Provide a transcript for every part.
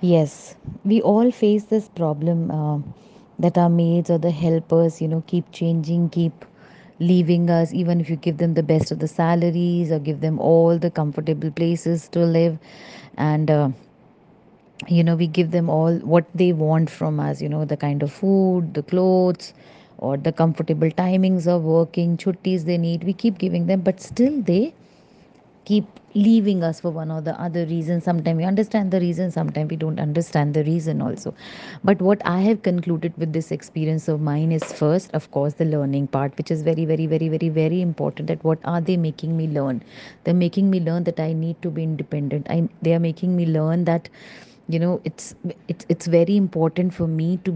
Yes, we all face this problem uh, that our maids or the helpers, you know, keep changing, keep leaving us, even if you give them the best of the salaries or give them all the comfortable places to live. And, uh, you know, we give them all what they want from us, you know, the kind of food, the clothes, or the comfortable timings of working, chuttis they need. We keep giving them, but still they keep leaving us for one or the other reason. Sometimes we understand the reason sometimes we don't understand the reason also. But what i have concluded with this experience of mine is first of course the learning part which is very very very very very important that what are they making me learn? They're making me learn that i need to be independent. I, they are making me learn that you know it's it's it's very important for me to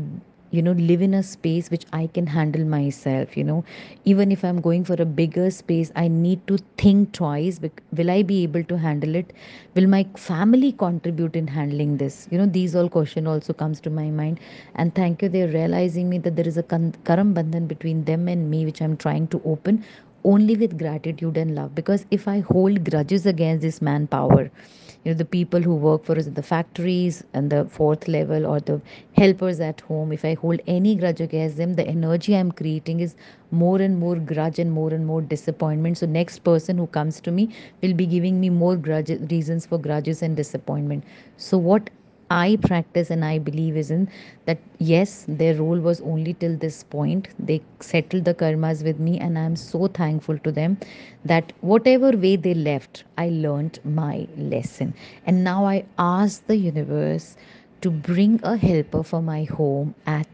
you know live in a space which i can handle myself you know. Even if i'm going for a bigger space i need to think twice will i be able to handle it? Will my family contribute in handling this? You know these all question also comes to my mind. And thank you they're realizing me that there is a karam bandhan between them and me which i'm trying to open only with gratitude and love. Because if i hold grudges against this manpower you know the people who work for us at the factories and the fourth level or the helpers at home. If i hold any grudge against them the energy i'm creating is more and more grudge and more and more disappointment. So next person who comes to me will be giving me more grudge reasons for grudges and disappointment. So what I practice and I believe is in that yes, their role was only till this point. They settled the karmas with me, and I'm so thankful to them that whatever way they left, I learned my lesson. And now I ask the universe to bring a helper for my home at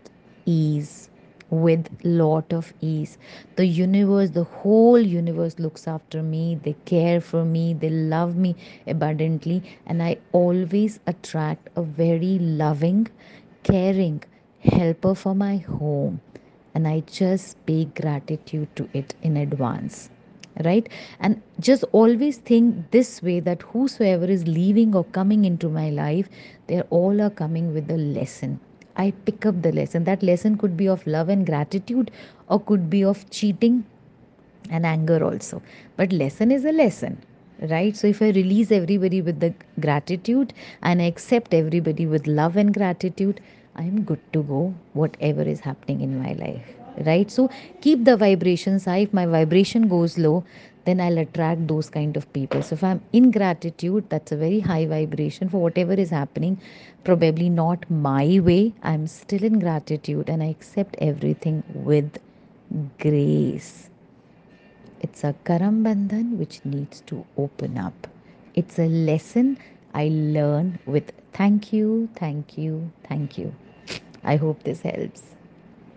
ease with lot of ease. The universe the whole universe looks after me. They care for me. They love me abundantly. And i always attract a very loving caring helper for my home. And i just pay gratitude to it in advance right? And just always think this way that whosoever is leaving or coming into my life they all are coming with a lesson I pick up the lesson. That lesson could be of love and gratitude or could be of cheating and anger also. But lesson is a lesson, right? So if I release everybody with the gratitude and I accept everybody with love and gratitude, I am good to go, whatever is happening in my life, right? So keep the vibrations high. If my vibration goes low, then I'll attract those kind of people. So if I'm in gratitude, that's a very high vibration for whatever is happening. Probably not my way. I'm still in gratitude and I accept everything with grace. It's a Karambandhan which needs to open up. It's a lesson I learn with thank you, thank you, thank you. I hope this helps.